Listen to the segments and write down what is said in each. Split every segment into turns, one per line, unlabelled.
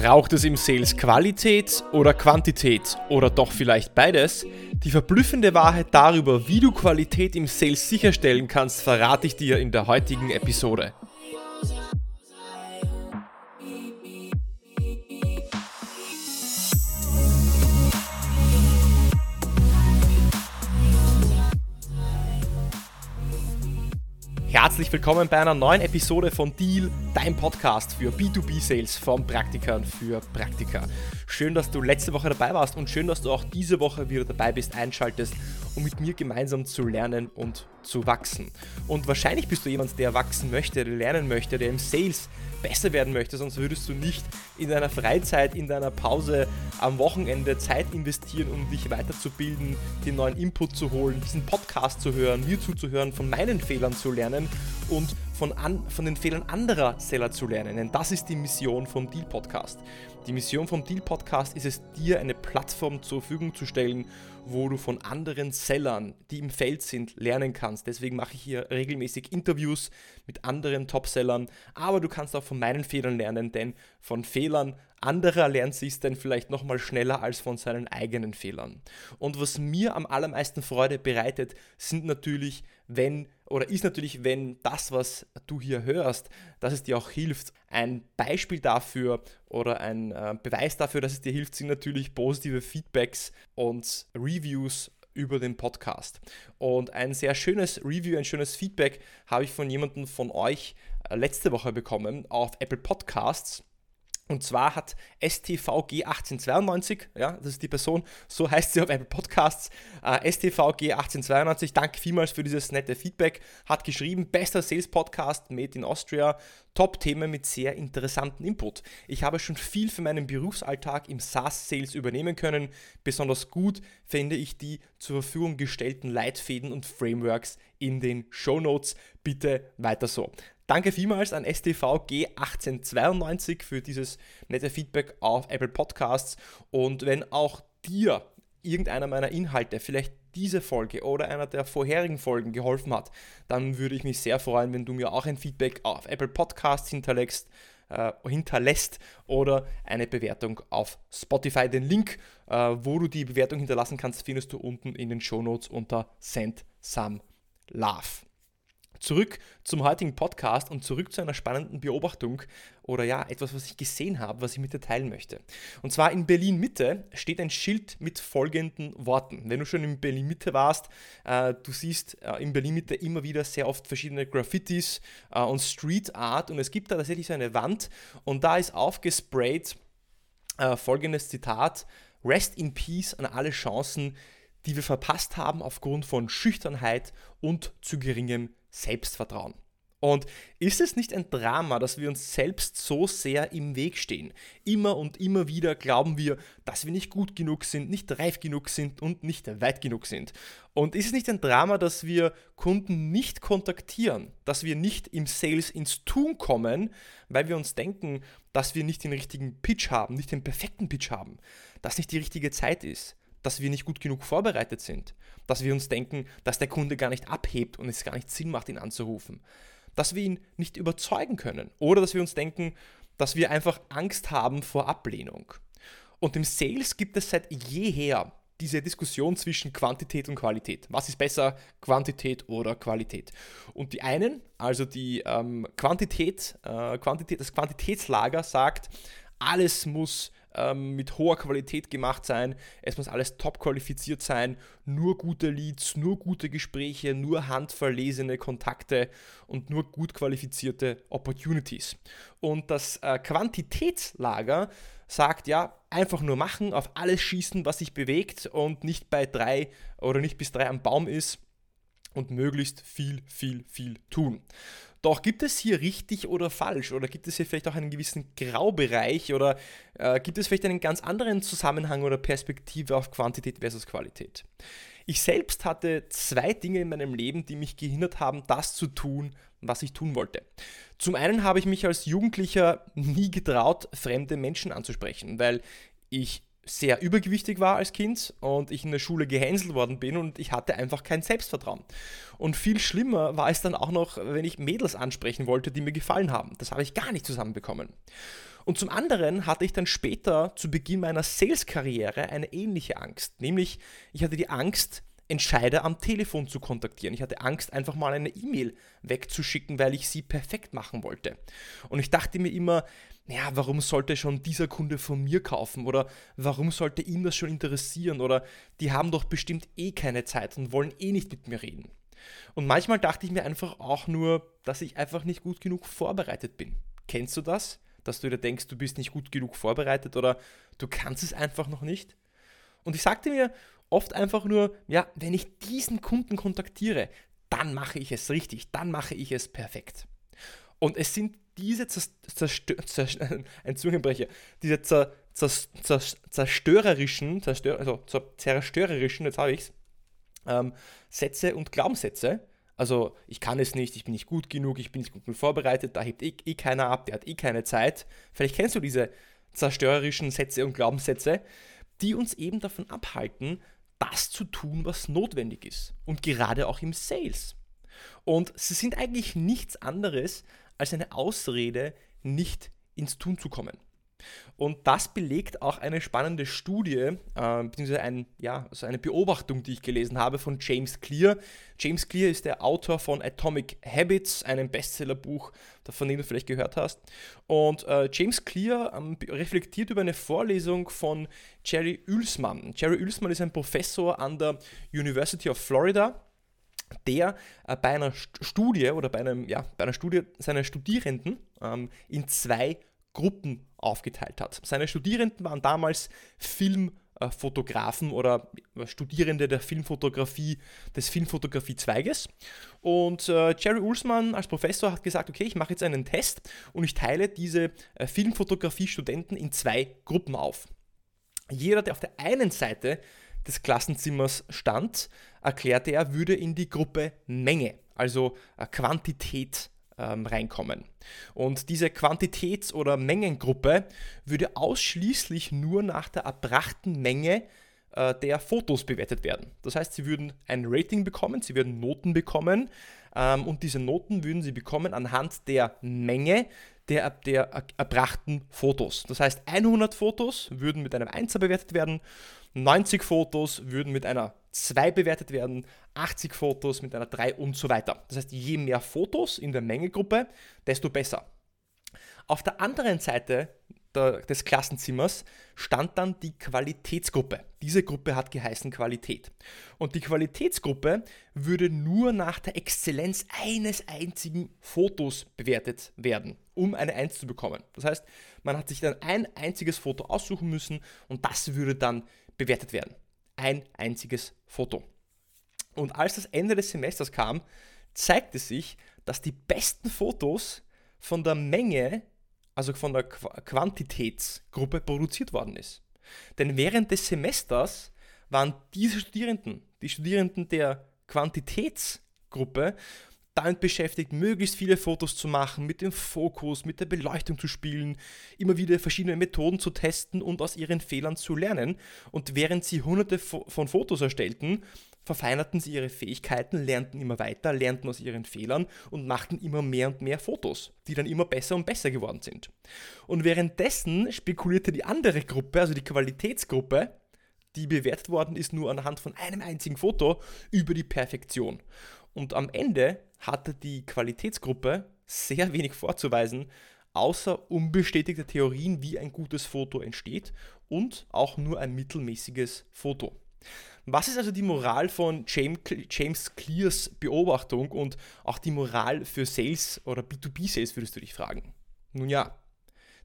Braucht es im Sales Qualität oder Quantität oder doch vielleicht beides? Die verblüffende Wahrheit darüber, wie du Qualität im Sales sicherstellen kannst, verrate ich dir in der heutigen Episode. Herzlich willkommen bei einer neuen Episode von Deal, dein Podcast für B2B-Sales von Praktikern für Praktika. Schön, dass du letzte Woche dabei warst und schön, dass du auch diese Woche wieder dabei bist, einschaltest, um mit mir gemeinsam zu lernen und zu wachsen. Und wahrscheinlich bist du jemand, der wachsen möchte, der lernen möchte, der im Sales besser werden möchte, sonst würdest du nicht in deiner Freizeit, in deiner Pause am Wochenende Zeit investieren, um dich weiterzubilden, den neuen Input zu holen, diesen Podcast zu hören, mir zuzuhören, von meinen Fehlern zu lernen und von, an, von den Fehlern anderer Seller zu lernen. Denn das ist die Mission vom Deal Podcast. Die Mission vom Deal Podcast ist es, dir eine Plattform zur Verfügung zu stellen, wo du von anderen Sellern, die im Feld sind, lernen kannst. Deswegen mache ich hier regelmäßig Interviews mit anderen Top-Sellern, aber du kannst auch von meinen Fehlern lernen, denn von Fehlern anderer lernt sich dann vielleicht nochmal schneller als von seinen eigenen Fehlern. Und was mir am allermeisten Freude bereitet, sind natürlich, wenn oder ist natürlich, wenn das, was du hier hörst, dass es dir auch hilft. Ein Beispiel dafür oder ein äh, Beweis dafür, dass es dir hilft, sind natürlich positive Feedbacks und Reviews über den Podcast. Und ein sehr schönes Review, ein schönes Feedback habe ich von jemandem von euch äh, letzte Woche bekommen auf Apple Podcasts. Und zwar hat STVG1892, ja, das ist die Person, so heißt sie auf Apple Podcasts, äh, STVG1892, danke vielmals für dieses nette Feedback, hat geschrieben, bester Sales Podcast made in Austria, Top-Themen mit sehr interessanten Input. Ich habe schon viel für meinen Berufsalltag im SaaS-Sales übernehmen können, besonders gut finde ich die zur Verfügung gestellten Leitfäden und Frameworks in den Show Notes. Bitte weiter so. Danke vielmals an STVG1892 für dieses nette Feedback auf Apple Podcasts. Und wenn auch dir irgendeiner meiner Inhalte, vielleicht diese Folge oder einer der vorherigen Folgen geholfen hat, dann würde ich mich sehr freuen, wenn du mir auch ein Feedback auf Apple Podcasts hinterlegst, äh, hinterlässt oder eine Bewertung auf Spotify. Den Link, äh, wo du die Bewertung hinterlassen kannst, findest du unten in den Show Notes unter Send Some Love. Zurück zum heutigen Podcast und zurück zu einer spannenden Beobachtung oder ja, etwas, was ich gesehen habe, was ich mit dir teilen möchte. Und zwar in Berlin Mitte steht ein Schild mit folgenden Worten. Wenn du schon in Berlin Mitte warst, äh, du siehst äh, in Berlin Mitte immer wieder sehr oft verschiedene Graffitis äh, und Street Art und es gibt da tatsächlich so eine Wand und da ist aufgesprayt äh, folgendes Zitat: Rest in Peace an alle Chancen, die wir verpasst haben aufgrund von Schüchternheit und zu geringem Selbstvertrauen. Und ist es nicht ein Drama, dass wir uns selbst so sehr im Weg stehen? Immer und immer wieder glauben wir, dass wir nicht gut genug sind, nicht reif genug sind und nicht weit genug sind. Und ist es nicht ein Drama, dass wir Kunden nicht kontaktieren, dass wir nicht im Sales ins Tun kommen, weil wir uns denken, dass wir nicht den richtigen Pitch haben, nicht den perfekten Pitch haben, dass nicht die richtige Zeit ist? Dass wir nicht gut genug vorbereitet sind, dass wir uns denken, dass der Kunde gar nicht abhebt und es gar nicht Sinn macht, ihn anzurufen, dass wir ihn nicht überzeugen können oder dass wir uns denken, dass wir einfach Angst haben vor Ablehnung. Und im Sales gibt es seit jeher diese Diskussion zwischen Quantität und Qualität. Was ist besser, Quantität oder Qualität? Und die einen, also die ähm, Quantität, äh, Quantität, das Quantitätslager sagt, alles muss ähm, mit hoher Qualität gemacht sein, es muss alles top qualifiziert sein, nur gute Leads, nur gute Gespräche, nur handverlesene Kontakte und nur gut qualifizierte Opportunities. Und das äh, Quantitätslager sagt ja, einfach nur machen, auf alles schießen, was sich bewegt und nicht bei drei oder nicht bis drei am Baum ist und möglichst viel, viel, viel tun. Doch gibt es hier richtig oder falsch? Oder gibt es hier vielleicht auch einen gewissen Graubereich? Oder äh, gibt es vielleicht einen ganz anderen Zusammenhang oder Perspektive auf Quantität versus Qualität? Ich selbst hatte zwei Dinge in meinem Leben, die mich gehindert haben, das zu tun, was ich tun wollte. Zum einen habe ich mich als Jugendlicher nie getraut, fremde Menschen anzusprechen, weil ich sehr übergewichtig war als Kind und ich in der Schule gehänselt worden bin und ich hatte einfach kein Selbstvertrauen. Und viel schlimmer war es dann auch noch, wenn ich Mädels ansprechen wollte, die mir gefallen haben. Das habe ich gar nicht zusammenbekommen. Und zum anderen hatte ich dann später zu Beginn meiner Sales-Karriere eine ähnliche Angst. Nämlich, ich hatte die Angst, Entscheider am Telefon zu kontaktieren. Ich hatte Angst, einfach mal eine E-Mail wegzuschicken, weil ich sie perfekt machen wollte. Und ich dachte mir immer, ja, warum sollte schon dieser Kunde von mir kaufen? Oder warum sollte ihn das schon interessieren? Oder die haben doch bestimmt eh keine Zeit und wollen eh nicht mit mir reden. Und manchmal dachte ich mir einfach auch nur, dass ich einfach nicht gut genug vorbereitet bin. Kennst du das? Dass du dir denkst, du bist nicht gut genug vorbereitet oder du kannst es einfach noch nicht? Und ich sagte mir oft einfach nur, ja, wenn ich diesen Kunden kontaktiere, dann mache ich es richtig, dann mache ich es perfekt. Und es sind diese Zerstö Zerstö ein Zungenbrecher, diese zer zer zerstörerischen, zerstör also zerstörerischen, jetzt habe ich es, ähm, Sätze und Glaubenssätze. Also ich kann es nicht, ich bin nicht gut genug, ich bin nicht gut genug vorbereitet, da hebt eh, eh keiner ab, der hat eh keine Zeit. Vielleicht kennst du diese zerstörerischen Sätze und Glaubenssätze, die uns eben davon abhalten, das zu tun, was notwendig ist. Und gerade auch im Sales. Und sie sind eigentlich nichts anderes als eine Ausrede, nicht ins Tun zu kommen. Und das belegt auch eine spannende Studie, äh, beziehungsweise ein, ja, also eine Beobachtung, die ich gelesen habe von James Clear. James Clear ist der Autor von Atomic Habits, einem Bestsellerbuch, von dem du vielleicht gehört hast. Und äh, James Clear ähm, reflektiert über eine Vorlesung von Jerry Uelsmann. Jerry Uelsmann ist ein Professor an der University of Florida der äh, bei einer Studie oder bei, einem, ja, bei einer Studie seiner Studierenden ähm, in zwei Gruppen aufgeteilt hat. Seine Studierenden waren damals Filmfotografen oder Studierende der Filmfotografie, des Filmfotografie-Zweiges. Und äh, Jerry Ulsmann als Professor hat gesagt, okay, ich mache jetzt einen Test und ich teile diese äh, Filmfotografie-Studenten in zwei Gruppen auf. Jeder, der auf der einen Seite des Klassenzimmers stand, erklärte er, würde in die Gruppe Menge, also äh, Quantität ähm, reinkommen. Und diese Quantitäts- oder Mengengruppe würde ausschließlich nur nach der erbrachten Menge äh, der Fotos bewertet werden. Das heißt, sie würden ein Rating bekommen, sie würden Noten bekommen ähm, und diese Noten würden sie bekommen anhand der Menge der, der erbrachten Fotos. Das heißt, 100 Fotos würden mit einem 1er bewertet werden, 90 Fotos würden mit einer 2 bewertet werden, 80 Fotos mit einer 3 und so weiter. Das heißt, je mehr Fotos in der Mengegruppe, desto besser. Auf der anderen Seite der, des Klassenzimmers stand dann die Qualitätsgruppe. Diese Gruppe hat geheißen Qualität. Und die Qualitätsgruppe würde nur nach der Exzellenz eines einzigen Fotos bewertet werden, um eine 1 zu bekommen. Das heißt, man hat sich dann ein einziges Foto aussuchen müssen und das würde dann bewertet werden. Ein einziges Foto. Und als das Ende des Semesters kam, zeigte sich, dass die besten Fotos von der Menge, also von der Qu Quantitätsgruppe produziert worden ist. Denn während des Semesters waren diese Studierenden, die Studierenden der Quantitätsgruppe, damit beschäftigt, möglichst viele Fotos zu machen, mit dem Fokus, mit der Beleuchtung zu spielen, immer wieder verschiedene Methoden zu testen und aus ihren Fehlern zu lernen. Und während sie hunderte von Fotos erstellten, verfeinerten sie ihre Fähigkeiten, lernten immer weiter, lernten aus ihren Fehlern und machten immer mehr und mehr Fotos, die dann immer besser und besser geworden sind. Und währenddessen spekulierte die andere Gruppe, also die Qualitätsgruppe, die bewertet worden ist nur anhand von einem einzigen Foto, über die Perfektion. Und am Ende hatte die Qualitätsgruppe sehr wenig vorzuweisen, außer unbestätigte Theorien, wie ein gutes Foto entsteht und auch nur ein mittelmäßiges Foto. Was ist also die Moral von James Clears Beobachtung und auch die Moral für Sales oder B2B-Sales, würdest du dich fragen? Nun ja,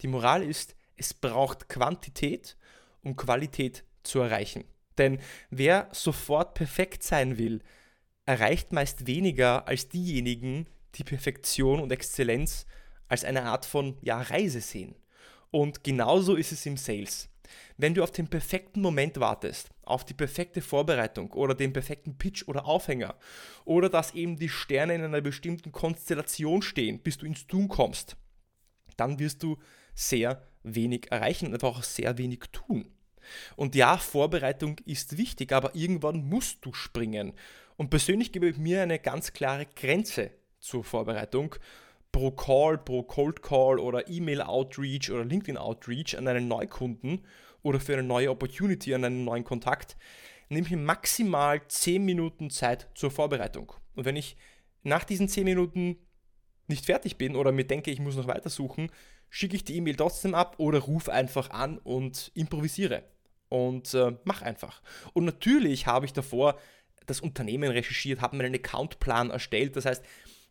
die Moral ist, es braucht Quantität, um Qualität zu erreichen. Denn wer sofort perfekt sein will, erreicht meist weniger als diejenigen, die Perfektion und Exzellenz als eine Art von ja, Reise sehen. Und genauso ist es im Sales. Wenn du auf den perfekten Moment wartest, auf die perfekte Vorbereitung oder den perfekten Pitch oder Aufhänger oder dass eben die Sterne in einer bestimmten Konstellation stehen, bis du ins Tun kommst, dann wirst du sehr wenig erreichen und einfach auch sehr wenig tun. Und ja, Vorbereitung ist wichtig, aber irgendwann musst du springen. Und persönlich gebe ich mir eine ganz klare Grenze zur Vorbereitung. pro Call, pro Cold Call oder E-Mail Outreach oder LinkedIn Outreach an einen Neukunden oder für eine neue Opportunity, an einen neuen Kontakt, nehme ich maximal 10 Minuten Zeit zur Vorbereitung. Und wenn ich nach diesen 10 Minuten nicht fertig bin oder mir denke, ich muss noch weitersuchen, schicke ich die E-Mail trotzdem ab oder rufe einfach an und improvisiere und äh, mach einfach. Und natürlich habe ich davor das Unternehmen recherchiert, habe meinen Accountplan erstellt. Das heißt,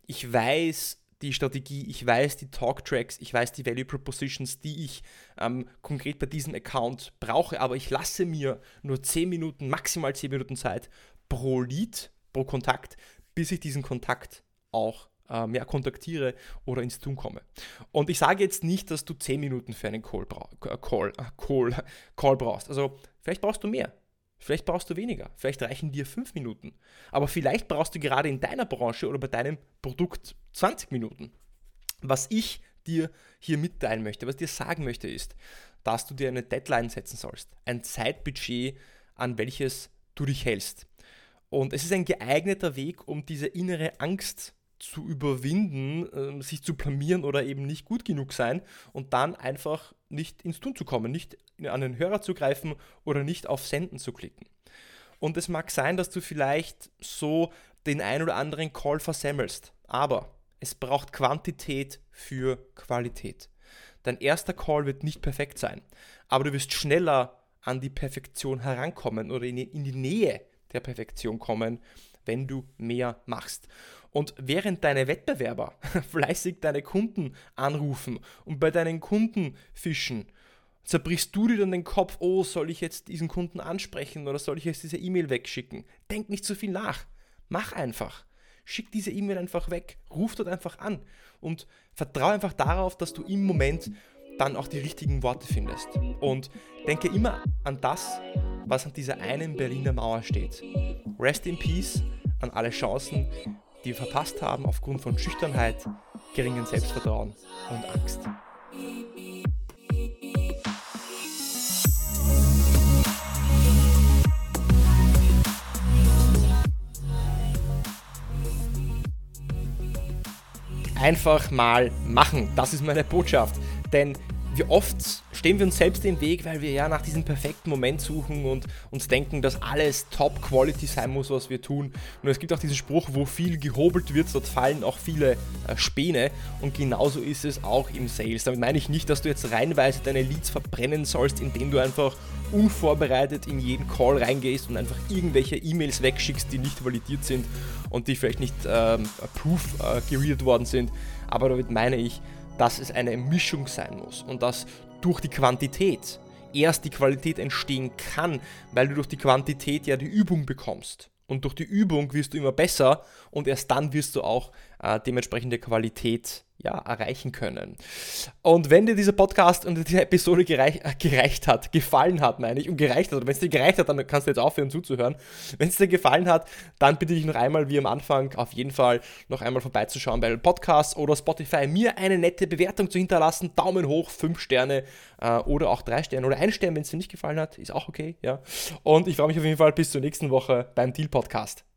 ich weiß die Strategie, ich weiß die Talktracks, ich weiß die Value Propositions, die ich ähm, konkret bei diesem Account brauche, aber ich lasse mir nur 10 Minuten, maximal 10 Minuten Zeit pro Lead, pro Kontakt, bis ich diesen Kontakt auch ähm, ja, kontaktiere oder ins Tun komme. Und ich sage jetzt nicht, dass du 10 Minuten für einen Call, äh, Call, äh, Call, Call brauchst. Also vielleicht brauchst du mehr. Vielleicht brauchst du weniger. Vielleicht reichen dir 5 Minuten. Aber vielleicht brauchst du gerade in deiner Branche oder bei deinem Produkt 20 Minuten. Was ich dir hier mitteilen möchte, was ich dir sagen möchte, ist, dass du dir eine Deadline setzen sollst. Ein Zeitbudget, an welches du dich hältst. Und es ist ein geeigneter Weg, um diese innere Angst zu überwinden, ähm, sich zu blamieren oder eben nicht gut genug sein und dann einfach nicht ins Tun zu kommen, nicht an den Hörer zu greifen oder nicht auf Senden zu klicken. Und es mag sein, dass du vielleicht so den ein oder anderen Call versemmelst, aber es braucht Quantität für Qualität. Dein erster Call wird nicht perfekt sein, aber du wirst schneller an die Perfektion herankommen oder in die Nähe der Perfektion kommen, wenn du mehr machst. Und während deine Wettbewerber fleißig deine Kunden anrufen und bei deinen Kunden fischen, zerbrichst du dir dann den Kopf, oh, soll ich jetzt diesen Kunden ansprechen oder soll ich jetzt diese E-Mail wegschicken? Denk nicht zu viel nach. Mach einfach. Schick diese E-Mail einfach weg. Ruf dort einfach an und vertraue einfach darauf, dass du im Moment dann auch die richtigen Worte findest. Und denke immer an das, was an dieser einen Berliner Mauer steht. Rest in Peace an alle Chancen, die wir verpasst haben aufgrund von Schüchternheit, geringem Selbstvertrauen und Angst. Einfach mal machen, das ist meine Botschaft. Denn wie oft stehen wir uns selbst im Weg, weil wir ja nach diesem perfekten Moment suchen und uns denken, dass alles Top Quality sein muss, was wir tun. Und es gibt auch diesen Spruch, wo viel gehobelt wird, dort fallen auch viele äh, Späne. Und genauso ist es auch im Sales. Damit meine ich nicht, dass du jetzt reinweise deine Leads verbrennen sollst, indem du einfach unvorbereitet in jeden Call reingehst und einfach irgendwelche E-Mails wegschickst, die nicht validiert sind und die vielleicht nicht ähm, approved äh, gereadet worden sind. Aber damit meine ich, dass es eine Mischung sein muss und dass durch die Quantität erst die Qualität entstehen kann, weil du durch die Quantität ja die Übung bekommst. Und durch die Übung wirst du immer besser und erst dann wirst du auch äh, dementsprechende Qualität ja, erreichen können. Und wenn dir dieser Podcast und diese Episode gereich, äh, gereicht hat, gefallen hat, meine ich, und gereicht hat, oder wenn es dir gereicht hat, dann kannst du jetzt aufhören zuzuhören. Wenn es dir gefallen hat, dann bitte dich noch einmal, wie am Anfang, auf jeden Fall noch einmal vorbeizuschauen bei Podcasts oder Spotify, mir eine nette Bewertung zu hinterlassen, Daumen hoch, 5 Sterne äh, oder auch 3 Sterne oder 1 Stern, wenn es dir nicht gefallen hat, ist auch okay, ja. Und ich freue mich auf jeden Fall bis zur nächsten Woche beim Deal Podcast.